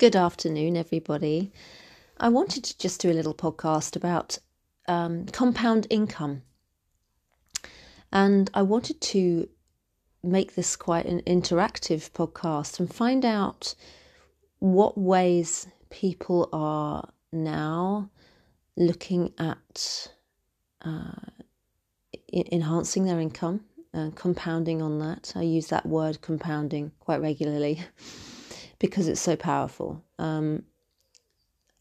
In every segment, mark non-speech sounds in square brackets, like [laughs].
Good afternoon, everybody. I wanted to just do a little podcast about um, compound income. And I wanted to make this quite an interactive podcast and find out what ways people are now looking at uh, enhancing their income and compounding on that. I use that word compounding quite regularly [laughs] because it's so powerful. Um,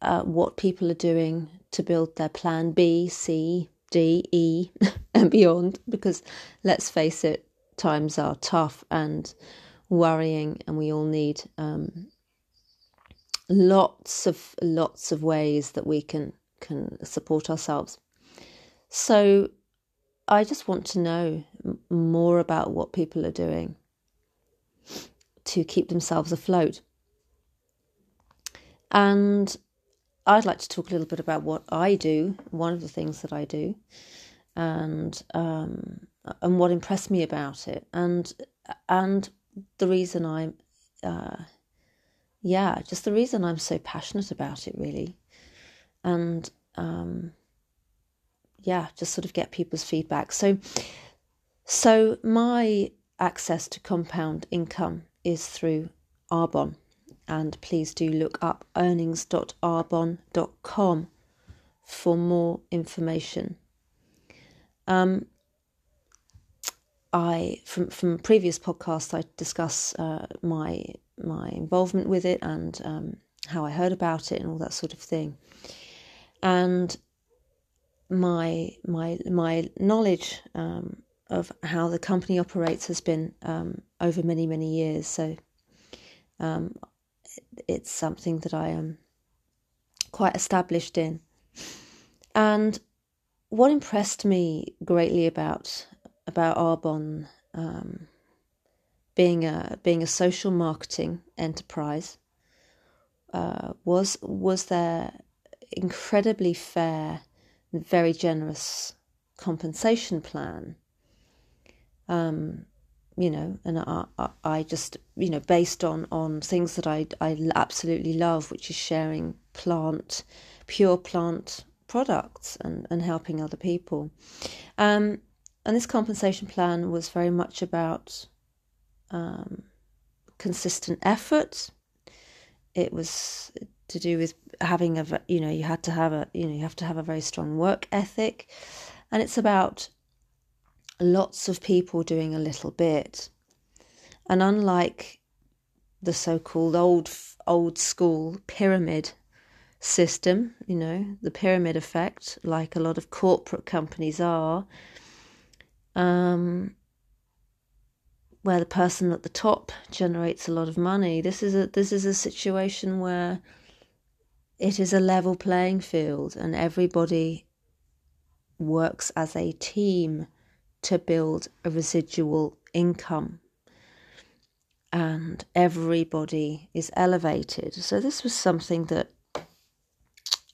uh, what people are doing to build their plan B, C, D, E, [laughs] and beyond, because let's face it, times are tough and worrying, and we all need um, lots of lots of ways that we can can support ourselves. So, I just want to know more about what people are doing to keep themselves afloat. And I'd like to talk a little bit about what I do, one of the things that I do, and um, and what impressed me about it, and and the reason I'm, uh, yeah, just the reason I'm so passionate about it, really, and um, yeah, just sort of get people's feedback. So, so my access to compound income is through Arbonne and please do look up earnings.arbonne.com for more information. Um, I from from previous podcasts I discuss uh, my my involvement with it and um, how I heard about it and all that sort of thing, and my my my knowledge um, of how the company operates has been um, over many many years. So um, it's something that I am quite established in. And what impressed me greatly about about Arbonne um, being a being a social marketing enterprise uh, was was their incredibly fair very generous compensation plan. Um, you know, and I, I just, you know, based on, on things that I, I absolutely love, which is sharing plant, pure plant products and, and helping other people. Um, and this compensation plan was very much about um, consistent effort. It was to do with having a, you know, you had to have a, you know, you have to have a very strong work ethic. And it's about lots of people doing a little bit. And unlike the so-called old old school pyramid system, you know, the pyramid effect, like a lot of corporate companies are, um, where the person at the top generates a lot of money. This is a this is a situation where it is a level playing field and everybody works as a team to build a residual income. And everybody is elevated. So, this was something that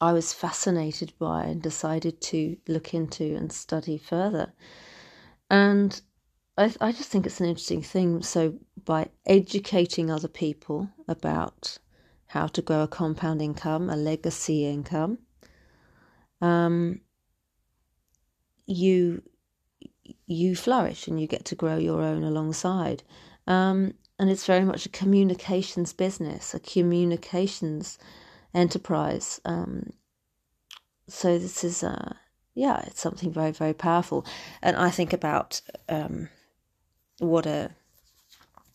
I was fascinated by and decided to look into and study further. And I, I just think it's an interesting thing. So, by educating other people about how to grow a compound income, a legacy income, um, you you flourish and you get to grow your own alongside. Um, and it's very much a communications business, a communications enterprise. Um, so this is, uh, yeah, it's something very, very powerful. And I think about um, what a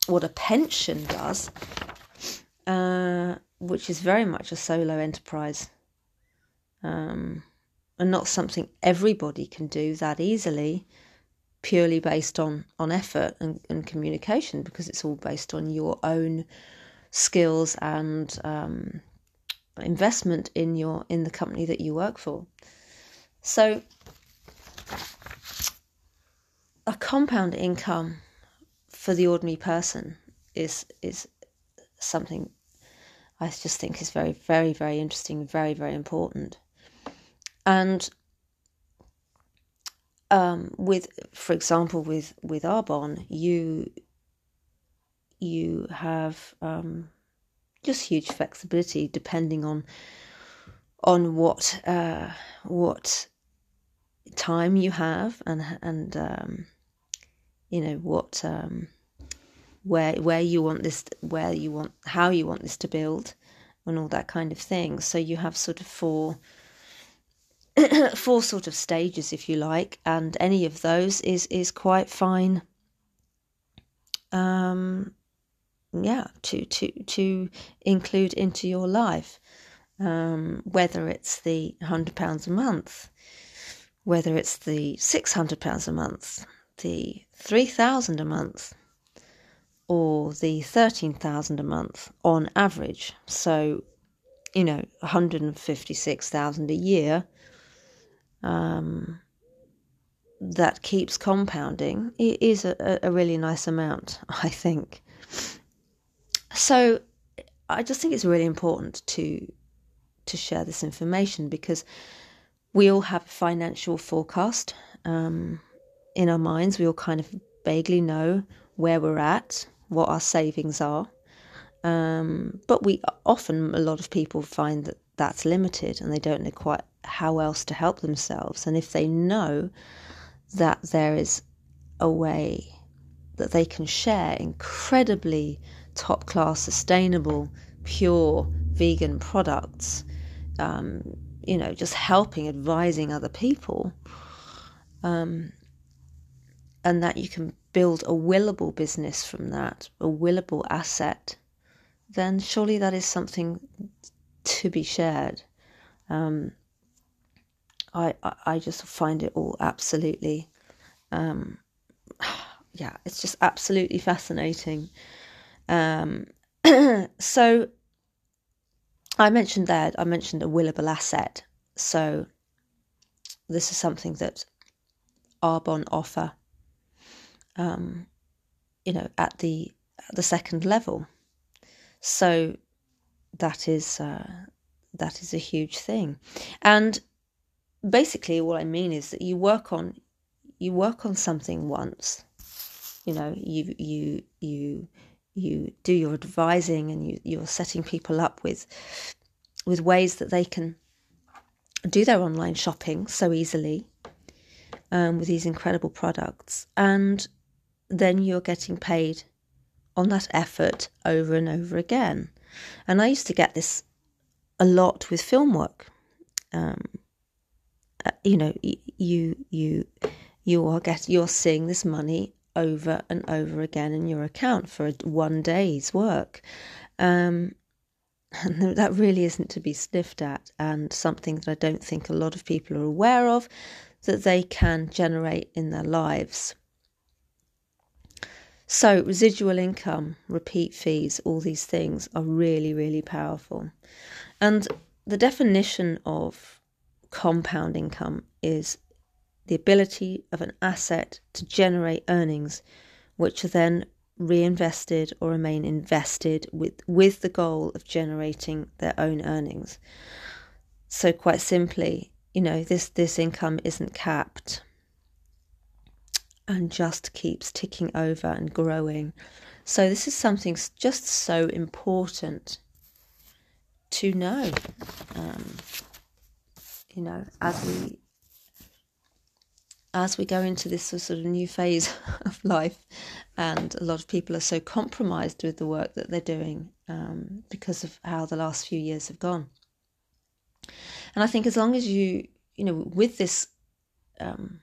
what a pension does, uh, which is very much a solo enterprise, um, and not something everybody can do that easily purely based on on effort and, and communication because it's all based on your own skills and um, investment in your in the company that you work for. So a compound income for the ordinary person is is something I just think is very very very interesting, very very important. And um, with, for example, with with Arbonne, you you have um, just huge flexibility depending on on what uh, what time you have and and um, you know what um, where where you want this where you want how you want this to build and all that kind of thing. So you have sort of four [coughs] four sort of stages if you like and any of those is is quite fine um yeah to to to include into your life um, whether it's the hundred pounds a month, whether it's the six hundred pounds a month, the three thousand a month, or the thirteen thousand a month on average. So, you know, one hundred and fifty six thousand a year. Um, that keeps compounding it is a, a really nice amount, [laughs] I think. So I just think it's really important to to share this information because we all have a financial forecast um, in our minds. We all kind of vaguely know where we're at, what our savings are. Um, but we often, a lot of people find that that's limited and they don't know quite how else to help themselves. And if they know that there is a way that they can share incredibly top class, sustainable, pure vegan products um, you know, just helping, advising other people, um, and that you can build a willable business from that, a willable asset, then surely that is something to be shared. Um, I, I just find it all absolutely, um, [sighs] yeah, it's just absolutely fascinating. Um, [clears throat] so I mentioned that I mentioned a willable asset. So this is something that Arbonne offer, um, you know, at the at the second level. So that is uh, that is a huge thing, and basically what I mean is that you work on you work on something once, you know, you you you you do your advising and you, you're setting people up with with ways that they can do their online shopping so easily um, with these incredible products. And then you're getting paid on that effort over and over again and i used to get this a lot with film work um, uh, you know you you you are get you're seeing this money over and over again in your account for one day's work. Um, [laughs] and that really isn't to be sniffed at, and something that I don't think a lot of people are aware of that they can generate in their lives. So, residual income, repeat fees, all these things are really, really powerful. And the definition of compound income is the ability of an asset to generate earnings, which are then reinvested or remain invested with, with the goal of generating their own earnings. So, quite simply, you know, this, this income isn't capped and just keeps ticking over and growing. So, this is something just so important to know. Um, you know, as we as we go into this sort of new phase [laughs] of life, and a lot of people are so compromised with the work that they're doing um, because of how the last few years have gone. And I think as long as you, you know, with this um,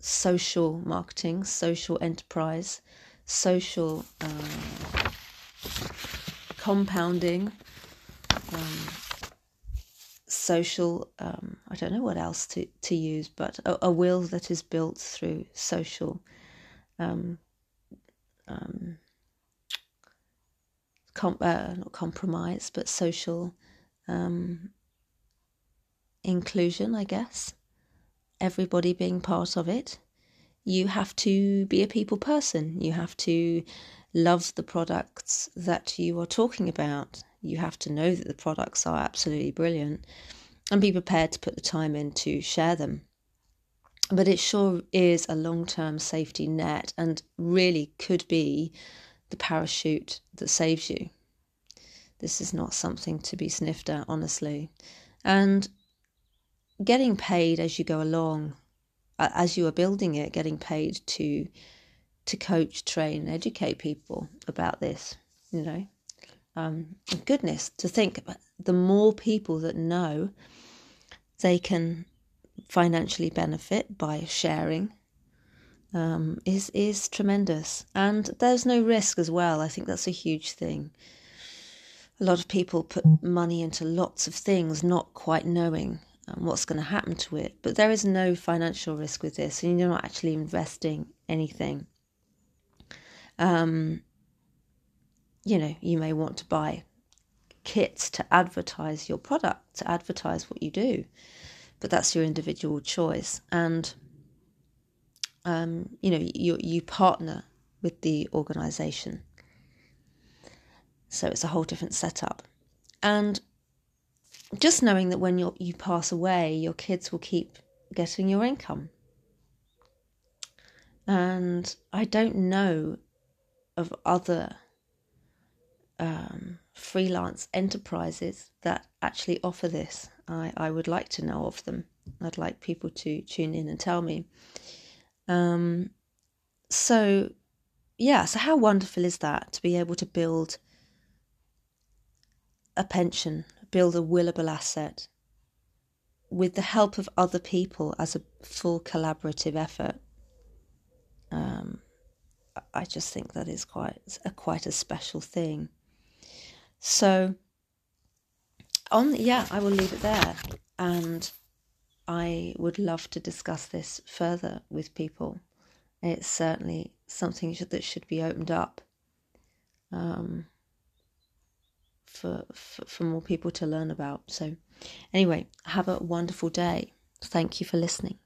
social marketing, social enterprise, social uh, compounding, um, social um, i don't know what else to, to use but a, a will that is built through social um, um, com- uh, not compromise but social um, inclusion i guess everybody being part of it you have to be a people person you have to love the products that you are talking about you have to know that the products are absolutely brilliant and be prepared to put the time in to share them. But it sure is a long term safety net and really could be the parachute that saves you. This is not something to be sniffed at, honestly. And getting paid as you go along, as you are building it, getting paid to to coach, train, educate people about this, you know. Um, goodness, to think about the more people that know, they can financially benefit by sharing um, is is tremendous, and there's no risk as well. I think that's a huge thing. A lot of people put money into lots of things, not quite knowing um, what's going to happen to it. But there is no financial risk with this, and you're not actually investing anything. Um, you know, you may want to buy kits to advertise your product, to advertise what you do, but that's your individual choice. And um, you know, you you partner with the organisation, so it's a whole different setup. And just knowing that when you you pass away, your kids will keep getting your income. And I don't know of other um, freelance enterprises that actually offer this. I, I would like to know of them. I'd like people to tune in and tell me. Um, so, yeah, so how wonderful is that to be able to build a pension, build a willable asset with the help of other people as a full collaborative effort? Um, I just think that is quite a quite a special thing. So, on yeah, I will leave it there, and I would love to discuss this further with people. It's certainly something that should be opened up um, for, for for more people to learn about. So, anyway, have a wonderful day. Thank you for listening.